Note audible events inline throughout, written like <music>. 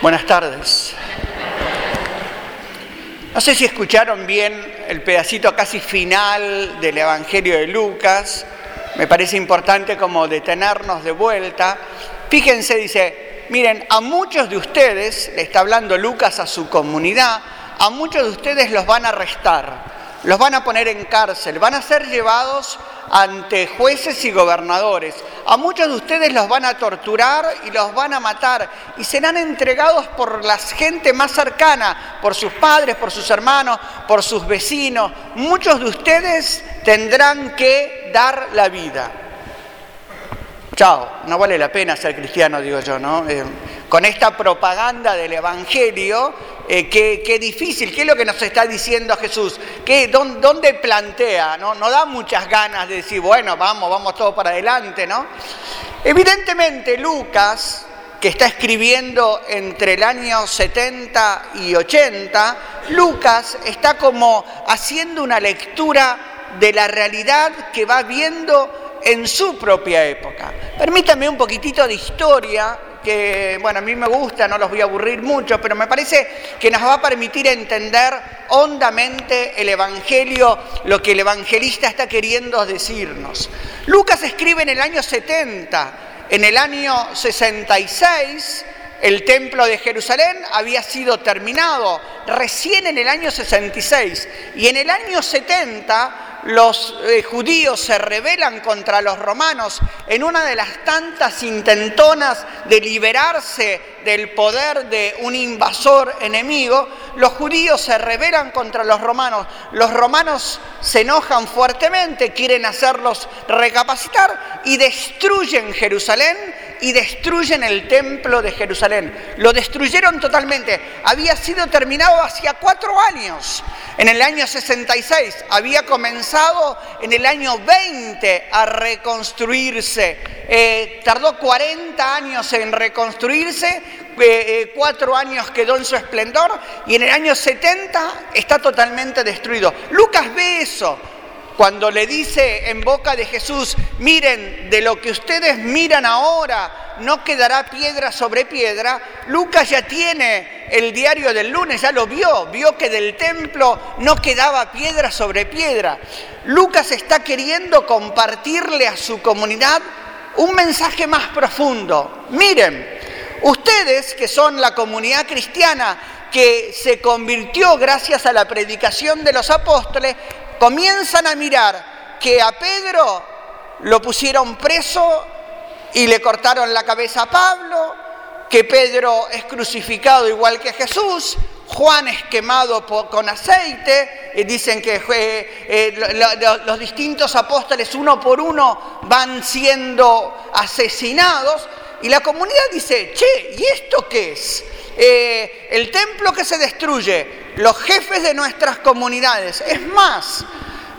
Buenas tardes. No sé si escucharon bien el pedacito casi final del Evangelio de Lucas. Me parece importante como detenernos de vuelta. Fíjense, dice, miren, a muchos de ustedes, le está hablando Lucas a su comunidad, a muchos de ustedes los van a arrestar, los van a poner en cárcel, van a ser llevados ante jueces y gobernadores. A muchos de ustedes los van a torturar y los van a matar y serán entregados por la gente más cercana, por sus padres, por sus hermanos, por sus vecinos. Muchos de ustedes tendrán que dar la vida. Chao, no vale la pena ser cristiano, digo yo, ¿no? Eh, con esta propaganda del Evangelio, eh, qué, difícil, qué es lo que nos está diciendo Jesús, ¿Qué, dónde, plantea, ¿no? da muchas ganas de decir, bueno, vamos, vamos todos para adelante, ¿no? Evidentemente Lucas, que está escribiendo entre el año 70 y 80, Lucas está como haciendo una lectura de la realidad que va viendo en su propia época. Permítame un poquitito de historia que, bueno, a mí me gusta, no los voy a aburrir mucho, pero me parece que nos va a permitir entender hondamente el Evangelio, lo que el evangelista está queriendo decirnos. Lucas escribe en el año 70, en el año 66, el templo de Jerusalén había sido terminado recién en el año 66 y en el año 70 los eh, judíos se rebelan contra los romanos en una de las tantas intentonas de liberarse del poder de un invasor enemigo, los judíos se rebelan contra los romanos. Los romanos se enojan fuertemente, quieren hacerlos recapacitar y destruyen Jerusalén y destruyen el templo de Jerusalén. Lo destruyeron totalmente. Había sido terminado hacía cuatro años. En el año 66 había comenzado en el año 20 a reconstruirse. Eh, tardó 40 años en reconstruirse, eh, eh, cuatro años quedó en su esplendor y en el año 70 está totalmente destruido. Lucas ve eso cuando le dice en boca de Jesús, miren, de lo que ustedes miran ahora, no quedará piedra sobre piedra, Lucas ya tiene el diario del lunes, ya lo vio, vio que del templo no quedaba piedra sobre piedra. Lucas está queriendo compartirle a su comunidad un mensaje más profundo. Miren, ustedes que son la comunidad cristiana, que se convirtió gracias a la predicación de los apóstoles, comienzan a mirar que a Pedro lo pusieron preso y le cortaron la cabeza a Pablo, que Pedro es crucificado igual que Jesús, Juan es quemado con aceite, y dicen que eh, los distintos apóstoles uno por uno van siendo asesinados, y la comunidad dice, che, ¿y esto qué es? Eh, el templo que se destruye, los jefes de nuestras comunidades. Es más,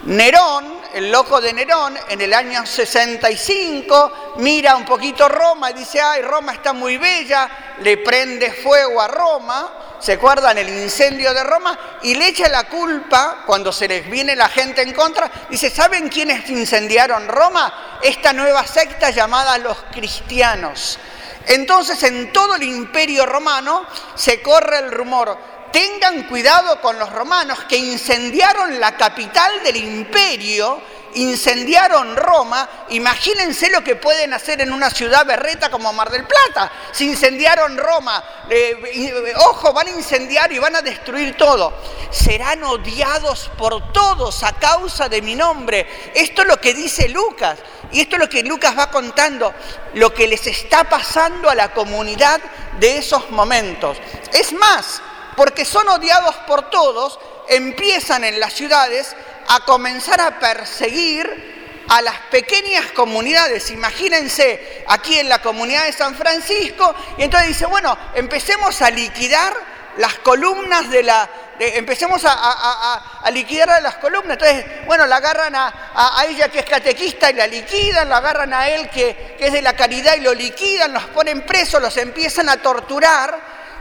Nerón, el loco de Nerón, en el año 65, mira un poquito Roma y dice, ay, Roma está muy bella, le prende fuego a Roma, ¿se acuerdan el incendio de Roma? Y le echa la culpa, cuando se les viene la gente en contra, dice, ¿saben quiénes incendiaron Roma? Esta nueva secta llamada los cristianos. Entonces en todo el imperio romano se corre el rumor, tengan cuidado con los romanos que incendiaron la capital del imperio, incendiaron Roma, imagínense lo que pueden hacer en una ciudad berreta como Mar del Plata. Si incendiaron Roma, eh, ojo, van a incendiar y van a destruir todo. Serán odiados por todos a causa de mi nombre. Esto es lo que dice Lucas. Y esto es lo que Lucas va contando, lo que les está pasando a la comunidad de esos momentos. Es más, porque son odiados por todos, empiezan en las ciudades a comenzar a perseguir a las pequeñas comunidades. Imagínense aquí en la comunidad de San Francisco, y entonces dice, bueno, empecemos a liquidar las columnas de la, empecemos a, liquidar a las columnas. Entonces, bueno, la agarran a, ella que es catequista y la liquidan, la agarran a él que, es de la caridad y lo liquidan, los ponen presos, los empiezan a torturar.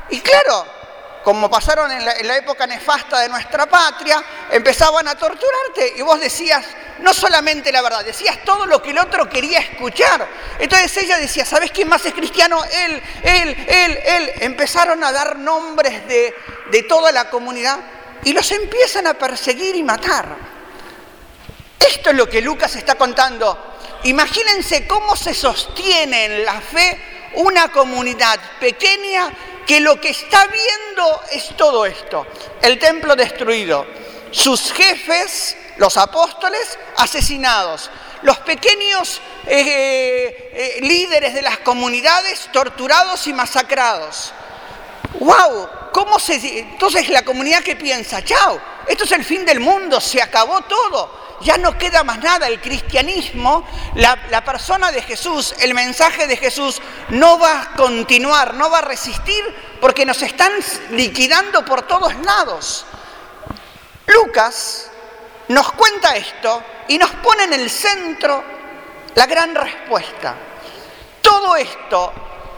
Y claro, como pasaron en la, época nefasta de nuestra patria, empezaban a torturarte y vos decías, no solamente la verdad, decías todo lo que el otro quería escuchar. Entonces ella decía, ¿sabes quién más es cristiano? Él, él, él, él. Empezaron a dar nombres de, de toda la comunidad y los empiezan a perseguir y matar. Esto es lo que Lucas está contando. Imagínense cómo se sostiene en la fe una comunidad pequeña que lo que está viendo es todo esto. El templo destruido, sus jefes, los apóstoles, asesinados, los pequeños eh, eh, líderes de las comunidades torturados y masacrados. ¡Wow! ¿Cómo se.? Entonces la comunidad que piensa, chao, esto es el fin del mundo, se acabó todo ya no queda más nada. El cristianismo, la, persona de Jesús, el mensaje de Jesús no va a continuar, no va a resistir porque nos están liquidando por todos lados. Lucas nos cuenta esto y nos pone en el centro la gran respuesta. Todo esto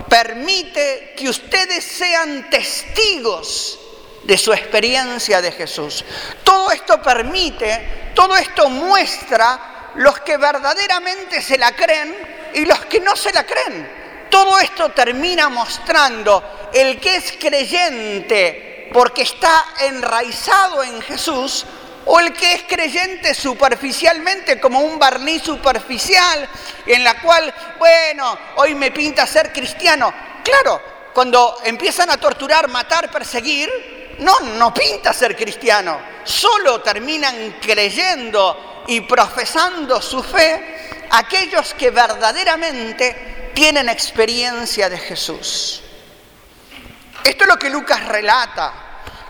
permite que ustedes sean testigos de su experiencia de Jesús. Todo esto permite, todo esto muestra los que verdaderamente se la creen y los que no se la creen. Todo esto termina mostrando el que es creyente porque está enraizado en Jesús o el que es creyente superficialmente como un barniz superficial en la cual, bueno, hoy me pinta ser cristiano. Claro, cuando empiezan a torturar, matar, perseguir, no, no pinta ser cristiano, solo terminan creyendo y profesando su fe aquellos que verdaderamente tienen experiencia de Jesús. Esto es lo que Lucas relata,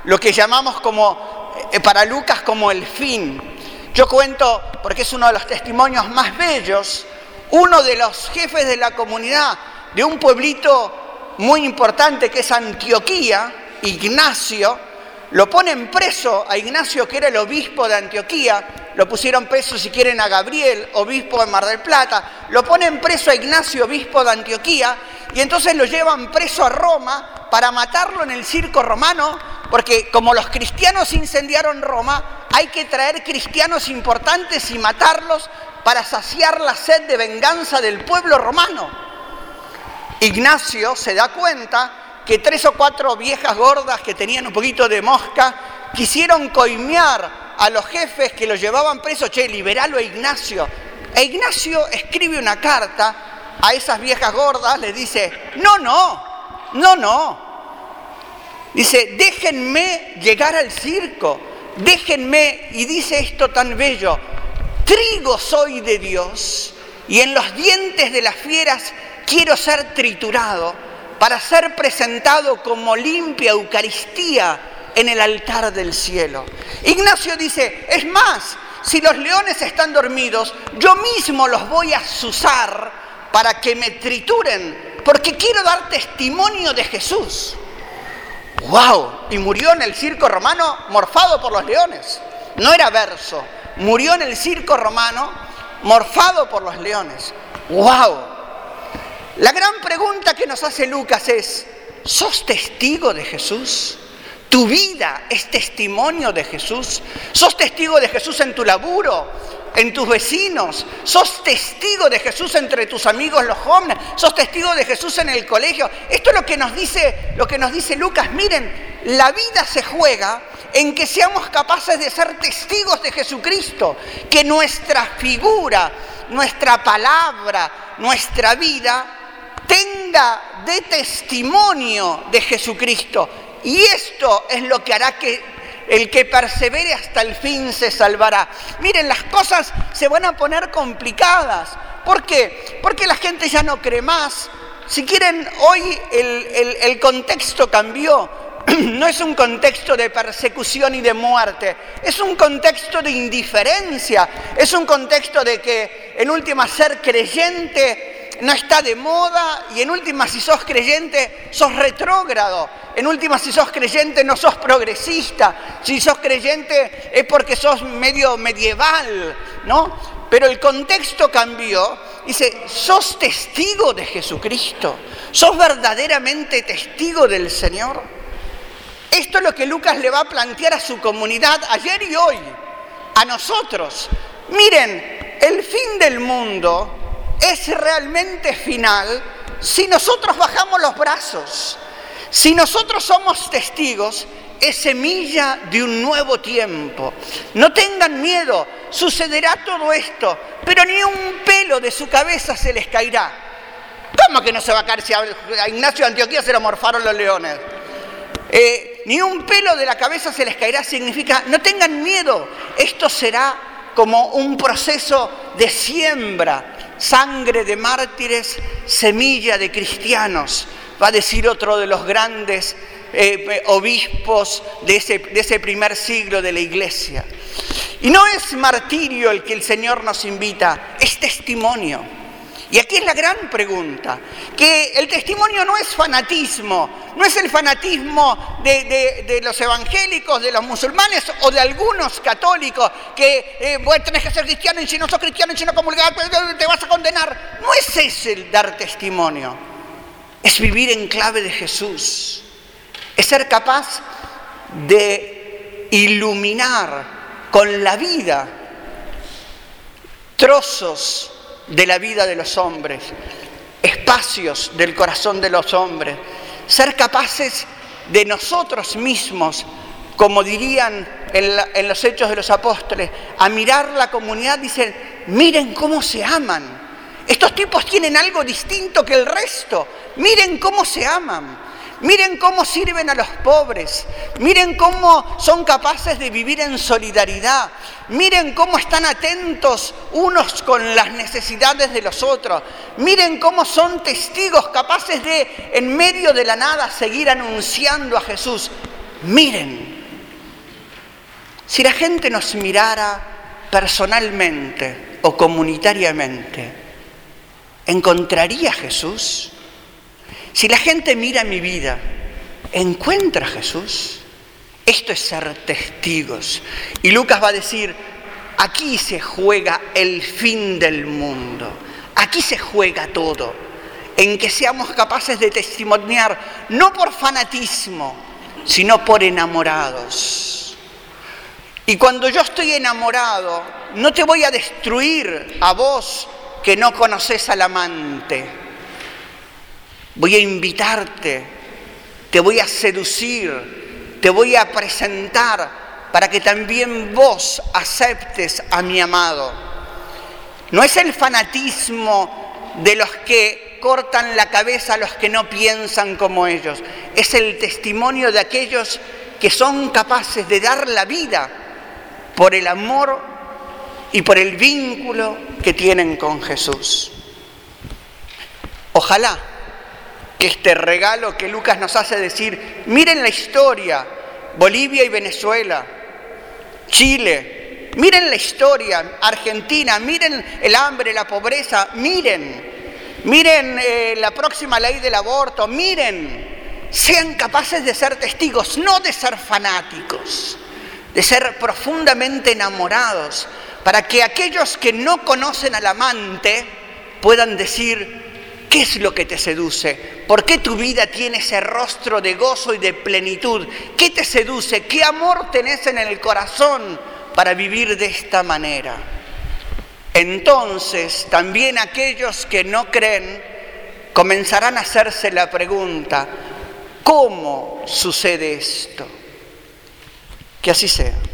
lo que llamamos como, eh, para Lucas como el fin. Yo cuento, porque es uno de los testimonios más bellos, uno de los jefes de la comunidad de un pueblito muy importante que es Antioquía, Ignacio, lo ponen preso a Ignacio, que era el obispo de Antioquía, lo pusieron preso, si quieren, a Gabriel, obispo de Mar del Plata, lo ponen preso a Ignacio, obispo de Antioquía, y entonces lo llevan preso a Roma para matarlo en el circo romano, porque como los cristianos incendiaron Roma, hay que traer cristianos importantes y matarlos para saciar la sed de venganza del pueblo romano. Ignacio se da cuenta que tres o cuatro viejas gordas que tenían un poquito de mosca quisieron coimear a los jefes que lo llevaban preso, che, liberalo a Ignacio. E Ignacio escribe una carta a esas viejas gordas, le dice, no, no, no, no. Dice, déjenme llegar al circo, déjenme, y dice esto tan bello, trigo soy de Dios y en los dientes de las fieras quiero ser triturado para ser presentado como limpia Eucaristía en el altar del cielo. Ignacio dice, es más, si los leones están dormidos, yo mismo los voy a azuzar para que me trituren, porque quiero dar testimonio de Jesús. ¡Wow! Y murió en el circo romano morfado por los leones. No era verso, murió en el circo romano morfado por los leones. ¡Wow! La gran pregunta que nos hace Lucas es, ¿sos testigo de Jesús? ¿Tu vida es testimonio de Jesús? ¿Sos testigo de Jesús en tu laburo? en tus vecinos, sos testigo de Jesús entre tus amigos los jóvenes, sos testigo de Jesús en el colegio. Esto es lo que nos dice, lo que nos dice Lucas. Miren, la vida se juega en que seamos capaces de ser testigos de Jesucristo, que nuestra figura, nuestra palabra, nuestra vida tenga de testimonio de Jesucristo. Y esto es lo que hará que el que persevere hasta el fin se salvará. Miren, las cosas se van a poner complicadas. ¿Por qué? Porque la gente ya no cree más. Si quieren, hoy el, el contexto cambió. <clears throat> No es un contexto de persecución y de muerte, es un contexto de indiferencia, es un contexto de que en última ser creyente no está de moda y en última si sos creyente sos retrógrado. En última si sos creyente no sos progresista. Si sos creyente es porque sos medio medieval, ¿no? Pero el contexto cambió. Dice, sos testigo de Jesucristo. Sos verdaderamente testigo del Señor. Esto es lo que Lucas le va a plantear a su comunidad ayer y hoy, a nosotros. miren, el fin del mundo es realmente final si nosotros bajamos los brazos, si nosotros somos testigos, es semilla de un nuevo tiempo. No tengan miedo, sucederá todo esto, pero ni un pelo de su cabeza se les caerá. ¿Cómo que no se va a caer si a Ignacio de Antioquía se lo morfaron los leones? Eh, ni un pelo de la cabeza se les caerá significa, no tengan miedo, esto será como un proceso de siembra, sangre de mártires, semilla de cristianos, va a decir otro de los grandes eh, obispos de ese, de ese primer siglo de la iglesia. Y no es martirio el que el Señor nos invita, es testimonio. Y aquí es la gran pregunta, que el testimonio no es fanatismo, no es el fanatismo de, los evangélicos, de los musulmanes o de algunos católicos que eh, tenés que ser cristiano y si no sos cristiano y si no comulgas pues, te vas a condenar. No es ese el dar testimonio, es vivir en clave de Jesús, es ser capaz de iluminar con la vida trozos de la vida de los hombres, espacios del corazón de los hombres, ser capaces de nosotros mismos, como dirían en, los hechos de los apóstoles, a mirar la comunidad, dicen, miren cómo se aman. Estos tipos tienen algo distinto que el resto. Miren cómo se aman. Miren cómo sirven a los pobres, miren cómo son capaces de vivir en solidaridad, miren cómo están atentos unos con las necesidades de los otros, miren cómo son testigos capaces de, en medio de la nada, seguir anunciando a Jesús. Miren, si la gente nos mirara personalmente o comunitariamente, ¿encontraría a Jesús? Si la gente mira mi vida, ¿encuentra a Jesús? Esto es ser testigos. Y Lucas va a decir, aquí se juega el fin del mundo, aquí se juega todo, en que seamos capaces de testimoniar, no por fanatismo, sino por enamorados. Y cuando yo estoy enamorado, no te voy a destruir a vos que no conoces al amante voy a invitarte, te voy a seducir, te voy a presentar para que también vos aceptes a mi amado. No es el fanatismo de los que cortan la cabeza a los que no piensan como ellos, es el testimonio de aquellos que son capaces de dar la vida por el amor y por el vínculo que tienen con Jesús. Ojalá que este regalo que Lucas nos hace decir, miren la historia, Bolivia y Venezuela, Chile, miren la historia, Argentina, miren el hambre, la pobreza, miren, miren eh, la próxima ley del aborto, miren, sean capaces de ser testigos, no de ser fanáticos, de ser profundamente enamorados, para que aquellos que no conocen al amante puedan decir, ¿Qué es lo que te seduce? ¿Por qué tu vida tiene ese rostro de gozo y de plenitud? ¿Qué te seduce? ¿Qué amor tenés en el corazón para vivir de esta manera? Entonces también aquellos que no creen comenzarán a hacerse la pregunta, ¿cómo sucede esto? Que así sea.